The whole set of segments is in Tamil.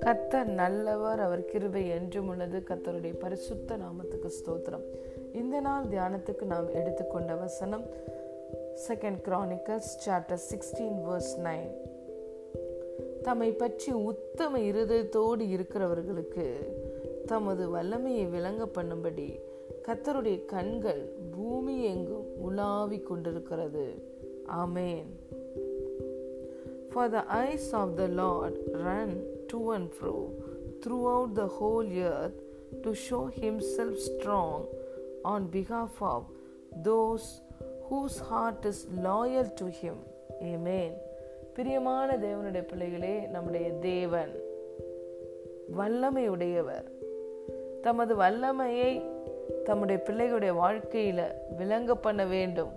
கத்தர் நல்லவர் அவர் கிருபை என்றும் உள்ளது. கத்தருடைய பரிசுத்த நாமத்துக்கு ஸ்தோத்திரம். இந்த நாள் தியானத்துக்கு நாம் எடுத்துக்கொண்ட வசனம் second Chronicles chapter sixteen verse nine தம்மை பற்றி உத்தம இருதயத்தோடு இருக்கிறவர்களுக்கு தமது வல்லமையை விளங்க பண்ணும்படி கத்தருடைய கண்கள் பூமி எங்கும் உலாவிக் கொண்டிருக்கிறது. ஆமேன். For the eyes of the Lord run to and fro throughout the whole earth to show himself strong on behalf of those whose heart is loyal to him. Amen. பிரியமான தேவனுடைய பிள்ளைகளே நம்முடைய தேவன் வல்லமையுடையவர் தமது வல்லமையை தம்முடைய பிள்ளைகளுடைய வாழ்க்கையில விளங்க பண்ண வேண்டும்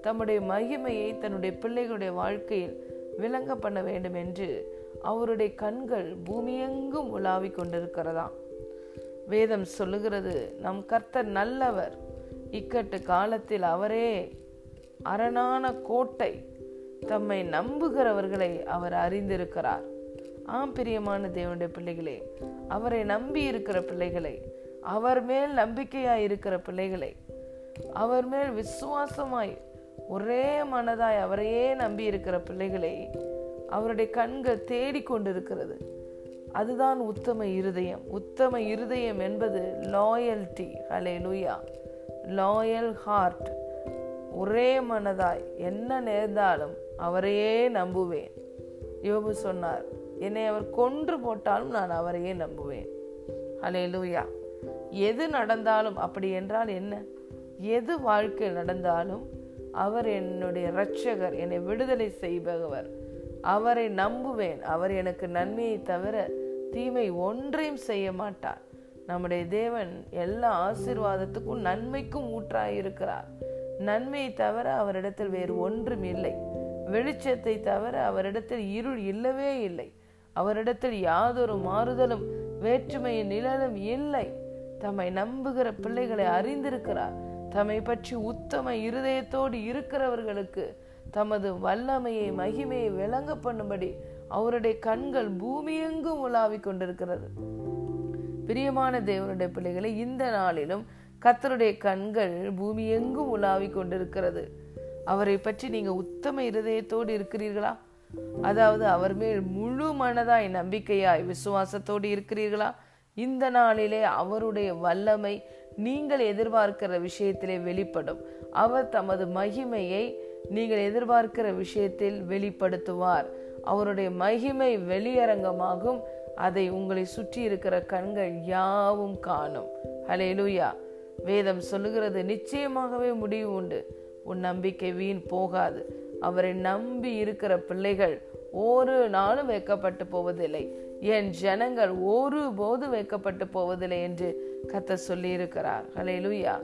தம்முடைய மகிமையை தன்னுடைய பிள்ளைகளுடைய வாழ்க்கையில் விளங்க பண்ண வேண்டும் என்று அவருடைய கண்கள் பூமியெங்கும் உலாவிக் கொண்டிருக்கிறதாம். வேதம் சொல்லுகிறது நம் கர்த்தர் நல்லவர். இக்கட்டு காலத்தில் அவரே அரணான கோட்டை தம்மை நம்புகிறவர்களை அவர் அறிந்திருக்கிறார். ஆம் பிரியமான தேவனுடைய பிள்ளைகளே அவரை நம்பி இருக்கிற பிள்ளைகளை அவர் மேல் நம்பிக்கையாய் இருக்கிற பிள்ளைகளை அவர் மேல் விசுவாசமாய் ஒரே மனதாய் அவரையே நம்பி இருக்கிற பிள்ளைகளை அவருடைய கண்கள் தேடிக்கொண்டிருக்கிறது அதுதான் உத்தம இருதயம். உத்தம இருதயம் என்பது லாயல்டி ஹலே லூயா லாயல் ஹார்ட் ஒரே மனதாய் என்ன நேர்ந்தாலும் அவரையே நம்புவேன். யோபு சொன்னார் என்னை அவர் கொன்று போட்டாலும் நான் அவரையே நம்புவேன். ஹலே லூயா எது நடந்தாலும் அப்படி என்றால் என்ன? எது வாழ்க்கை நடந்தாலும் அவர் என்னுடைய இரட்சகர் என்னை விடுதலை செய்பவர். அவரை நம்புவேன். அவர் எனக்கு நன்மையை தவிர தீமை ஒன்றையும் செய்ய மாட்டார். நம்முடைய தேவன் எல்லா ஆசீர்வாதத்துக்கும் நன்மைக்கும் ஊற்றாயிருக்கிறார். நன்மையை தவிர அவரிடத்தில் வேறு ஒன்றும் இல்லை. வெளிச்சத்தை தவிர அவரிடத்தில் இருள் இல்லவே இல்லை. அவரிடத்தில் யாதொரு மாறுதலும் வேற்றுமையின் நிழலும் இல்லை. தம்மை நம்புகிற பிள்ளைகளை அறிந்திருக்கிறார். தம்மை பற்றி உத்தம இருதயத்தோடு இருக்கிறவர்களுக்கு தமது வல்லமையை மகிமையை விளங்க பண்ணும்படி அவருடைய கண்கள் பூமியெங்கும் உலாவிக் கொண்டிருக்கிறது. பிரியமான தேவனுடைய பிள்ளைகளை இந்த நாளிலும் கத்தருடைய கண்கள் பூமி எங்கும் உலாவிக் கொண்டிருக்கிறது. அவரை பற்றி நீங்க உத்தம இருதயத்தோடு இருக்கிறீர்களா? அதாவது அவர் மேல் முழு மனதாய் நம்பிக்கையாய் விசுவாசத்தோடு இருக்கிறீர்களா? இந்த நாளிலே அவருடைய வல்லமை நீங்கள் எதிர்பார்க்கிற விஷயத்திலே வெளிப்படும். அவர் தமது மகிமையை நீங்கள் எதிர்பார்க்கிற விஷயத்தில் வெளிப்படுத்துவார். அவருடைய மகிமை வெளியரங்கமாகும். அதை உங்களை சுற்றி இருக்கிற கண்கள் யாவும் காணும். ஹலே லூயா வேதம் சொல்லுகிறது நிச்சயமாகவே முடிவு உண்டு. உன் நம்பிக்கை வீண் போகாது. அவரை நம்பி இருக்கிற பிள்ளைகள் ஒரு நாளும் வைக்கப்பட்டு போவதில்லை. என் ஜனங்கள் ஒரு போது வைக்கப்பட்டு போவதில்லை என்று கத்த சொல்லியிருக்கிறார். ஹலேலுயா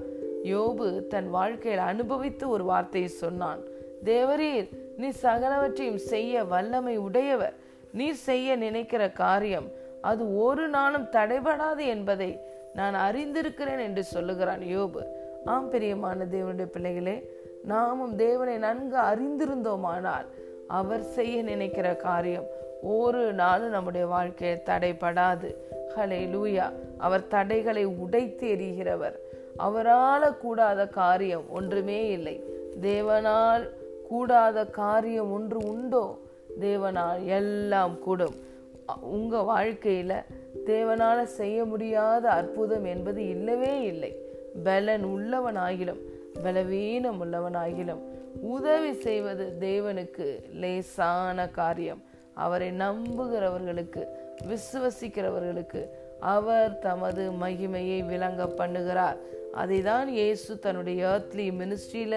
யோபு தன் வாழ்க்கையில் அனுபவித்து ஒரு வார்த்தையை சொன்னான். தேவரீர் நீ சகலவற்றையும் செய்ய வல்லமை உடையவர். நீ செய்ய நினைக்கிற காரியம் அது ஒரு நாளும் தடைபடாது என்பதை நான் அறிந்திருக்கிறேன் என்று சொல்லுகிறான் யோபு. ஆம் பிரியமான தேவனுடைய பிள்ளைகளே நாமும் தேவனை நன்கு அறிந்திருந்தோமானால் அவர் செய்ய நினைக்கிற காரியம் ஒரு நாளும் நம்முடைய வாழ்க்கையை தடைபடாது. ஹலே லூயா அவர் தடைகளை உடைத்து எறிகிறவர். அவரால் கூடாத காரியம் ஒன்றுமே இல்லை. தேவனால் கூடாத காரியம் ஒன்று உண்டோ? தேவனால் எல்லாம் கூடும். உங்கள் வாழ்க்கையில் தேவனால் செய்ய முடியாத அற்புதம் என்பது இல்லவே இல்லை. பலன் உள்ளவனாகிலும் பலவீனம் உள்ளவனாகிலும் உதவி செய்வது தேவனுக்கு லேசான காரியம். அவரை நம்புகிறவர்களுக்கு விசுவசிக்கிறவர்களுக்கு அவர் தமது மகிமையை விளங்க பண்ணுகிறார். அதை தான் இயேசு தன்னுடைய ஏர்த்லி மினிஸ்ட்ரியில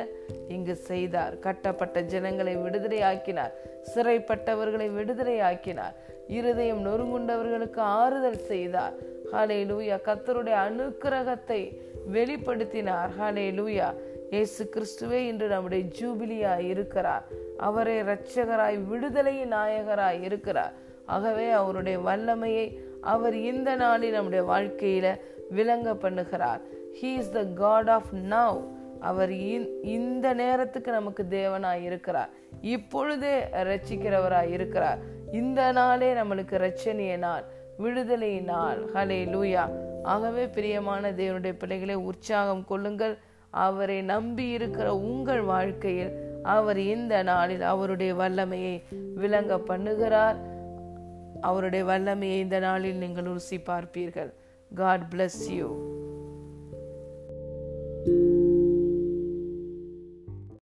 இங்கு செய்தார். கட்டப்பட்ட ஜனங்களை விடுதலை ஆக்கினார் சிறைப்பட்டவர்களை விடுதலை ஆக்கினார் இருதயம் நொறுங்குண்டவர்களுக்கு ஆறுதல் செய்தார். ஹலே லூயா கத்தருடைய அனுக்கிரகத்தை வெளிப்படுத்தினார். ஹலே லூயா இயேசு கிறிஸ்துவே இன்று நம்முடைய ஜூபிலியாய் இருக்கிறார். அவரை இரட்சகராய் விடுதலையின் நாயகராய் இருக்கிறார். ஆகவே அவருடைய வல்லமையை அவர் இந்த நாளில் நம்முடைய வாழ்க்கையில விளங்க பண்ணுகிறார். He is the God of now அவர் இந்த நேரத்துக்கு நமக்கு தேவனாய் இருக்கிறார். இப்பொழுதே ரட்சிக்கிறவராய் இருக்கிறார். இந்த நாளே நம்மளுக்கு ரட்சணிய நாள் விடுதலை நாள். ஹலே லூயா ஆகவே பிரியமான தேவனுடைய பிள்ளைகளை உற்சாகம் கொள்ளுங்கள். அவரை நம்பி இருக்கிற உங்கள் வாழ்க்கையில் அவர் இந்த நாளில் அவருடைய வல்லமையை விளங்க பண்ணுகிறார். அவருடைய வல்லமையை இந்த நாளில் நீங்கள் ருசி பார்ப்பீர்கள். God bless you